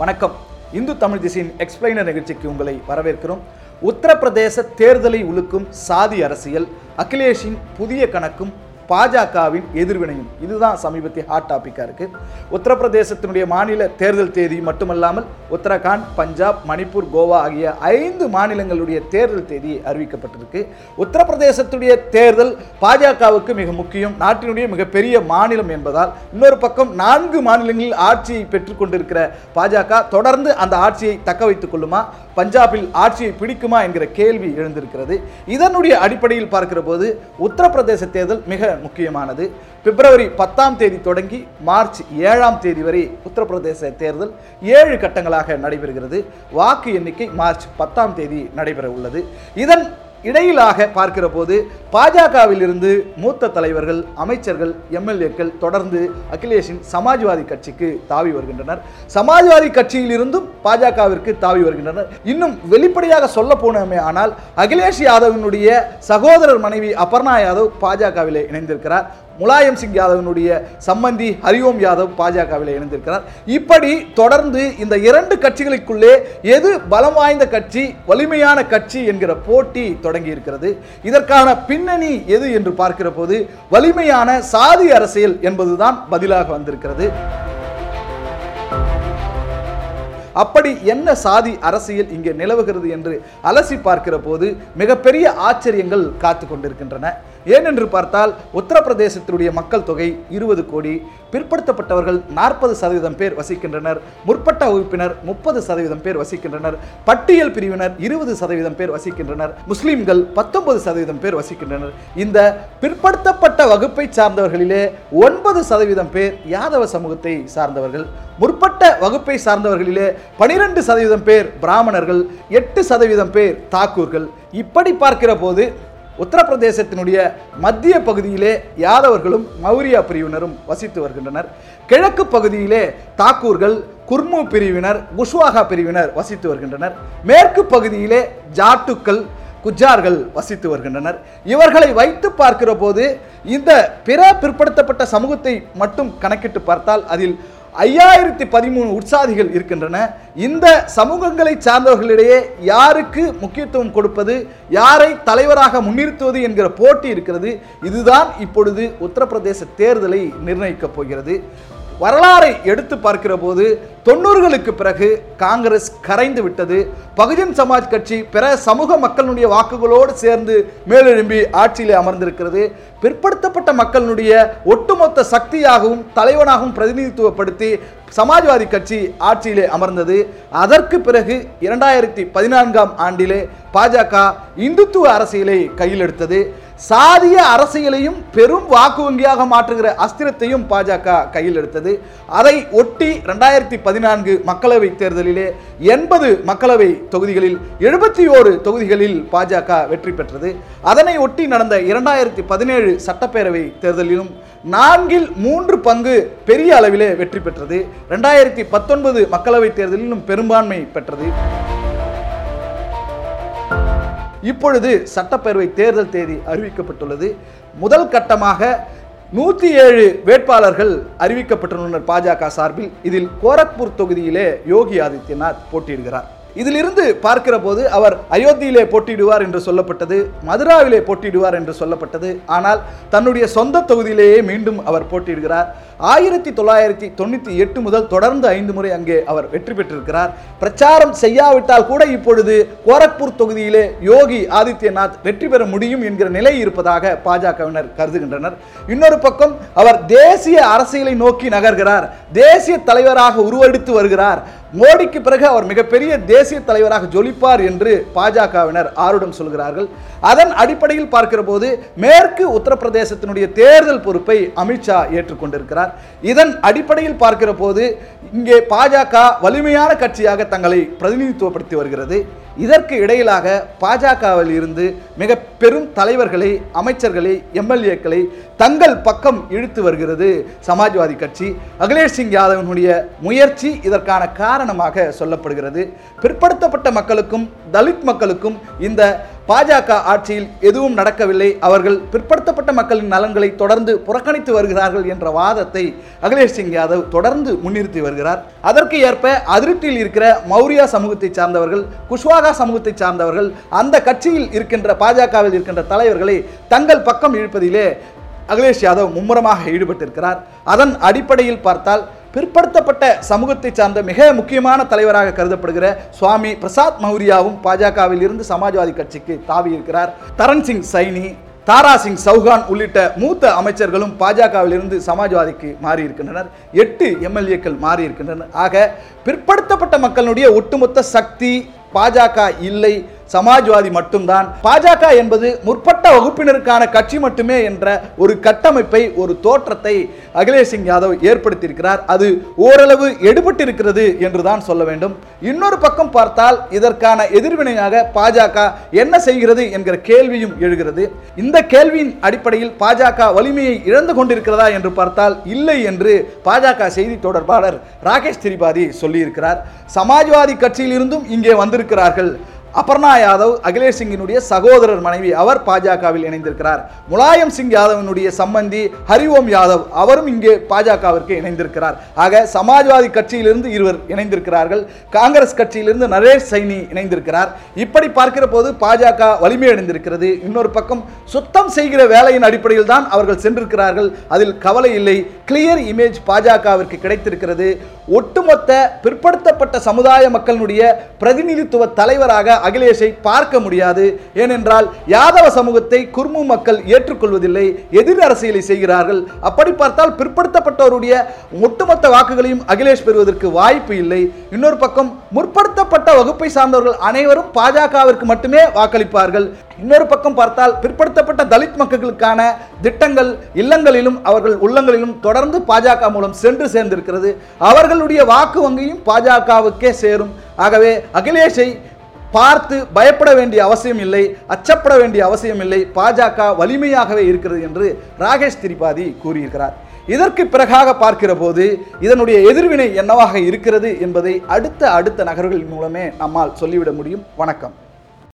வணக்கம். இந்து தமிழ் திசையின் எக்ஸ்பிளைனர் நிகழ்ச்சிக்கு உங்களை வரவேற்கிறோம். உத்தரப்பிரதேச தேர்தலை உலுக்கும் சாதி அரசியல் அகிலேஷின் புதிய கணக்கும் பாஜகவின் எதிர்வினையும் இதுதான் சமீபத்திய ஹாட் டாபிக்காக இருக்குது உத்தரப்பிரதேசத்தினுடைய மாநில தேர்தல் தேதி மட்டுமல்லாமல் உத்தரகாண்ட் பஞ்சாப் மணிப்பூர் கோவா ஆகிய ஐந்து மாநிலங்களுடைய தேர்தல் தேதி அறிவிக்கப்பட்டிருக்கு. உத்தரப்பிரதேசத்துடைய தேர்தல் பாஜகவுக்கு மிக முக்கியம். நாட்டினுடைய மிகப்பெரிய மாநிலம் என்பதால் இன்னொரு பக்கம் நான்கு மாநிலங்களில் ஆட்சியை பெற்றுக்கொண்டிருக்கிற பாஜக தொடர்ந்து அந்த ஆட்சியை தக்க வைத்துக் கொள்ளுமா? பஞ்சாபில் ஆட்சியை பிடிக்குமா என்கிற கேள்வி எழுந்திருக்கிறது. இதனுடைய அடிப்படையில் பார்க்கிற போது உத்தரப்பிரதேச தேர்தல் மிக முக்கியமானது. பிப்ரவரி பத்தாம் தேதி தொடங்கி மார்ச் ஏழாம் தேதி வரை உத்தரப்பிரதேச தேர்தல் ஏழு கட்டங்களாக நடைபெறுகிறது. வாக்கு எண்ணிக்கை மார்ச் பத்தாம் தேதி நடைபெற உள்ளது இதன் இடையிலாக பார்க்கிற போது பாஜகவில் இருந்து மூத்த தலைவர்கள் அமைச்சர்கள் எம்எல்ஏக்கள் தொடர்ந்து அகிலேஷின் சமாஜ்வாதி கட்சிக்கு தாவி வருகின்றனர். சமாஜ்வாதி கட்சியிலிருந்தும் பாஜகவிற்கு தாவி வருகின்றனர். இன்னும் வெளிப்படையாக சொல்ல போனோமே ஆனால் அகிலேஷ் யாதவினுடைய சகோதரர் மனைவி அபர்ணா யாதவ் பாஜகவிலே இணைந்திருக்கிறார். முலாயம் சிங் யாதவனுடைய சம்பந்தி ஹரிஓம் யாதவ் பாஜகவில் இணைந்திருக்கிறார். இப்படி தொடர்ந்து இந்த இரண்டு கட்சிகளுக்குள்ளே எது பலம் வாய்ந்த கட்சி வலிமையான கட்சி என்கிற போட்டி தொடங்கி இருக்கிறது இதற்கான பின்னணி எது என்று பார்க்கிற போது வலிமையான சாதி அரசியல் என்பதுதான் பதிலாக வந்திருக்கிறது. அப்படி என்ன சாதி அரசியல் இங்கே நிலவுகிறது என்று அலசி பார்க்கிற போது மிகப்பெரிய ஆச்சரியங்கள் காத்து கொண்டிருக்கின்றன ஏனென்று பார்த்தால் உத்தரப்பிரதேசத்தினுடைய மக்கள் தொகை இருபது கோடி பிற்படுத்தப்பட்டவர்கள் நாற்பது சதவீதம் பேர் வசிக்கின்றனர் முற்பட்ட வகுப்பினர் முப்பது சதவீதம் பேர் வசிக்கின்றனர் பட்டியல் பிரிவினர் இருபது சதவீதம் பேர் வசிக்கின்றனர் முஸ்லீம்கள் பத்தொன்பது சதவீதம் பேர் வசிக்கின்றனர். இந்த பிற்படுத்தப்பட்ட வகுப்பை சார்ந்தவர்களிலே ஒன்பது சதவீதம் பேர் யாதவ சமூகத்தை சார்ந்தவர்கள் முற்பட்ட வகுப்பை சார்ந்தவர்களிலே பனிரெண்டு சதவீதம் பேர் பிராமணர்கள் எட்டு சதவீதம் பேர் தாக்கூர்கள். இப்படி பார்க்கிற போது உத்தரப்பிரதேசத்தினுடைய மத்திய பகுதியிலே யாதவர்களும் மௌரியா பிரிவினரும் வசித்து வருகின்றனர். கிழக்கு பகுதியிலே தாக்கூர்கள் குர்மு பிரிவினர் குஷ்வாகா பிரிவினர் வசித்து வருகின்றனர். மேற்கு பகுதியிலே ஜாட்டுக்கள் குஜார்கள் வசித்து வருகின்றனர். இவர்களை வைத்து பார்க்கிற போது இந்த பிற பிற்படுத்தப்பட்ட சமூகத்தை மட்டும் கணக்கிட்டு பார்த்தால் அதில் ஐயாயிரத்தி பதிமூணு உற்சாதிகள் இருக்கின்றன. இந்த சமூகங்களை சார்ந்தவர்களிடையே யாருக்கு முக்கியத்துவம் கொடுப்பது யாரை தலைவராக முன்னிறுத்துவது என்கிற போட்டி இருக்கிறது. இதுதான் இப்பொழுது உத்தரப்பிரதேச தேர்தலை நிர்ணயிக்கப் போகிறது. வரலாறை எடுத்து பார்க்கிற போது தொண்ணூறுகளுக்கு பிறகு காங்கிரஸ் கரைந்து விட்டது. பகுஜன் சமாஜ் கட்சி பிற சமூக மக்களுடைய வாக்குகளோடு சேர்ந்து மேலெழும்பி ஆட்சியில் அமர்ந்திருக்கிறது. பிற்படுத்தப்பட்ட மக்களுடைய ஒட்டுமொத்த சக்தியாகவும் தலைவனாகவும் பிரதிநிதித்துவப்படுத்தி சமாஜ்வாதி கட்சி ஆட்சியிலே அமர்ந்தது. அதற்கு பிறகு இரண்டாயிரத்தி பதினான்காம் ஆண்டிலே பாஜக இந்துத்துவ அரசியலை கையில் எடுத்தது சாதிய அரசியலையும் பெரும் வாக்கு வங்கியாக மாற்றுகிற அஸ்திரத்தையும் பாஜக கையில் எடுத்தது. அதை ஒட்டி ரெண்டாயிரத்தி பதினான்கு மக்களவை தேர்தலிலே எண்பது மக்களவை தொகுதிகளில் எழுபத்தி ஓரு தொகுதிகளில் பாஜக வெற்றி பெற்றது. அதனை ஒட்டி நடந்த இரண்டாயிரத்தி பதினேழு சட்டப்பேரவை தேர்தலிலும் நான்கில் மூன்று பங்கு பெரிய அளவிலே வெற்றி பெற்றது. ரெண்டாயிரத்தி பத்தொன்பது மக்களவை தேர்தலிலும் பெரும்பான்மை பெற்றது. இப்பொழுது சட்டப்பேரவை தேர்தல் தேதி அறிவிக்கப்பட்டுள்ளது. முதல் கட்டமாக நூற்றி ஏழு வேட்பாளர்கள் அறிவிக்கப்பட்டுள்ளனர் பாஜக சார்பில். இதில் கோரக்பூர் தொகுதியிலே யோகி ஆதித்யநாத் போட்டியிடுகிறார். இதிலிருந்து பார்க்கிற போது அவர் அயோத்தியிலே போட்டியிடுவார் என்று சொல்லப்பட்டது மதுராவிலே போட்டியிடுவார் என்று சொல்லப்பட்டது. ஆனால் தன்னுடைய சொந்த தொகுதியிலேயே மீண்டும் அவர் போட்டியிடுகிறார். ஆயிரத்தி தொள்ளாயிரத்தி தொண்ணூற்றி எட்டு முதல் தொடர்ந்து ஐந்து முறை அங்கே அவர் வெற்றி பெற்றிருக்கிறார். பிரச்சாரம் செய்யாவிட்டால் கூட இப்பொழுது கோரக்பூர் தொகுதியிலே யோகி ஆதித்யநாத் வெற்றி பெற முடியும் என்கிற நிலை இருப்பதாக பாஜகவினர் கருதுகின்றனர். இன்னொரு பக்கம் அவர் தேசிய அரசியலை நோக்கி நகர்கிறார். தேசிய தலைவராக உருவெடுத்து வருகிறார். மோடிக்கு பிறகு அவர் மிகப்பெரிய தேசிய தலைவராக ஜொலிப்பார் என்று பாஜகவினர் ஆருடம் சொல்கிறார்கள். அதன் அடிப்படையில் பார்க்கிற போது மேற்கு உத்தரப்பிரதேசத்தினுடைய தேர்தல் பொறுப்பை அமித்ஷா ஏற்றுக்கொண்டிருக்கிறார். இதன் அடிப்படையில் பார்க்கிற போது இங்கே பாஜக வலிமையான கட்சியாக தங்களை பிரதிநிதித்துவப்படுத்தி வருகிறது. இதற்கு இடையிலாக பாஜகவில் இருந்து மிக பெரும் தலைவர்களை அமைச்சர்களை எம்எல்ஏக்களை தங்கள் பக்கம் இழுத்து வருகிறது சமாஜ்வாதி கட்சி. அகிலேஷ் சிங் யாதவனுடைய முயற்சி இதற்கான காரணமாக சொல்லப்படுகிறது. பிற்படுத்தப்பட்ட மக்களுக்கும் தலித் மக்களுக்கும் இந்த பாஜக ஆட்சியில் எதுவும் நடக்கவில்லை. அவர்கள் பிற்படுத்தப்பட்ட மக்களின் நலன்களை தொடர்ந்து புறக்கணித்து வருகிறார்கள் என்ற வாதத்தை அகிலேஷ் சிங் யாதவ் தொடர்ந்து முன்னிறுத்தி வருகிறார். அதற்கு ஏற்ப அதிருப்தியில் இருக்கிற மௌரியா சமூகத்தை சார்ந்தவர்கள் குஷ்வாகா சமூகத்தை சார்ந்தவர்கள் அந்த கட்சியில் இருக்கின்ற பாஜகவில் இருக்கின்ற தலைவர்களை தங்கள் பக்கம் இழுப்பதிலே அகிலேஷ் யாதவ் மும்முரமாக ஈடுபட்டிருக்கிறார். அதன் அடிப்படையில் பார்த்தால் பிற்படுத்தப்பட்ட சமூகத்தை சார்ந்த மிக முக்கியமான தலைவராக கருதப்படுகிற சுவாமி பிரசாத் மௌரியாவும் பாஜகவில் இருந்து சமாஜ்வாதி கட்சிக்கு தாவி இருக்கிறார். தரன் சிங் சைனி தாரா சிங் சௌகான் உள்ளிட்ட மூத்த அமைச்சர்களும் பாஜகவில் இருந்து சமாஜ்வாதிக்கு மாறி இருக்கின்றனர். எட்டு எம்எல்ஏக்கள் மாறி இருக்கின்றனர். ஆக பிற்படுத்தப்பட்ட மக்களுடைய ஒட்டுமொத்த சக்தி பாஜக இல்லை. சமாஜ்வாதி மட்டும்தான். பாஜக என்பது முற்பட்ட வகுப்பினருக்கான கட்சி மட்டுமே என்ற ஒரு கட்டமைப்பை ஒரு தோற்றத்தை அகிலேஷ் சிங் யாதவ் ஏற்படுத்தியிருக்கிறார். அது ஓரளவு எடுபட்டிருக்கிறது என்று தான் சொல்ல வேண்டும். இன்னொரு பக்கம் பார்த்தால் இதற்கான எதிர்வினையாக பாஜக என்ன செய்கிறது என்கிற கேள்வியும் எழுகிறது. இந்த கேள்வியின் அடிப்படையில் பாஜக வலிமையை இழந்து கொண்டிருக்கிறதா என்று பார்த்தால் இல்லை என்று பாஜக செய்தி தொடர்பாளர் ராகேஷ் திரிபாதி சொல்லியிருக்கிறார். சமாஜ்வாதி கட்சியிலிருந்தும் இங்கே வந்திருக்கிறார்கள். அபர்ணா யாதவ் அகிலேஷ் சிங்கினுடைய சகோதரர் மனைவி அவர் பாஜகவில் இணைந்திருக்கிறார். முலாயம் சிங் யாதவனுடைய சம்பந்தி ஹரிஓம் யாதவ் அவரும் இங்கே பாஜகவிற்கு இணைந்திருக்கிறார். ஆக சமாஜ்வாதி கட்சியிலிருந்து இருவர் இணைந்திருக்கிறார்கள். காங்கிரஸ் கட்சியிலிருந்து நரேஷ் சைனி இணைந்திருக்கிறார். இப்படி பார்க்கிற போது பாஜக வலிமை அடைந்திருக்கிறது இன்னொரு பக்கம் சுத்தம் செய்கிற வேலையின் அடிப்படையில் தான் அவர்கள் சென்றிருக்கிறார்கள். அதில் கவலை இல்லை. கிளியர் இமேஜ் பாஜகவிற்கு கிடைத்திருக்கிறது. ஒட்டுமொத்த பிற்படுத்தப்பட்ட சமுதாய மக்களுடைய பிரதிநிதித்துவ தலைவராக அகிலேஷை பார்க்க முடியாது. ஏனென்றால் யாதவ சமூகத்தை குர்மு மக்கள் ஏற்றுக்கொள்வதில்லை எதிர் அரசியலை செய்கிறார்கள். அப்படி பார்த்தால் பிற்படுத்தப்பட்டவருடைய ஒட்டுமொத்த வாக்குகளையும் அகிலேஷ் பெறுவதற்கு வாய்ப்பு இல்லை. இன்னொரு பக்கம் முற்படுத்தப்பட்ட வகுப்பை சார்ந்தவர்கள் அனைவரும் பாஜகவிற்கு மட்டுமே வாக்களிப்பார்கள். இன்னொரு பக்கம் பார்த்தால் பிற்படுத்தப்பட்ட தலித் மக்களுக்கான திட்டங்கள் இல்லங்களிலும் அவர்கள் உள்ளங்களிலும் தொடர்ந்து பாஜக மூலம் சென்று சேர்ந்திருக்கிறது. அவர்களுடைய வாக்கு வங்கியும் பாஜகவுக்கே சேரும். ஆகவே அகிலேஷை பார்த்து பயப்பட வேண்டிய அவசியம் இல்லை அச்சப்பட வேண்டிய அவசியம் இல்லை. பாஜக வலிமையாகவே இருக்கிறது என்று ராகேஷ் திரிபாதி கூறியிருக்கிறார். இதற்கு பிறகாக பார்க்கிற போது இதனுடைய எதிர்வினை என்னவாக இருக்கிறது என்பதை அடுத்த அடுத்த நகர்களின் மூலமே நம்மால் சொல்லிவிட முடியும். வணக்கம்.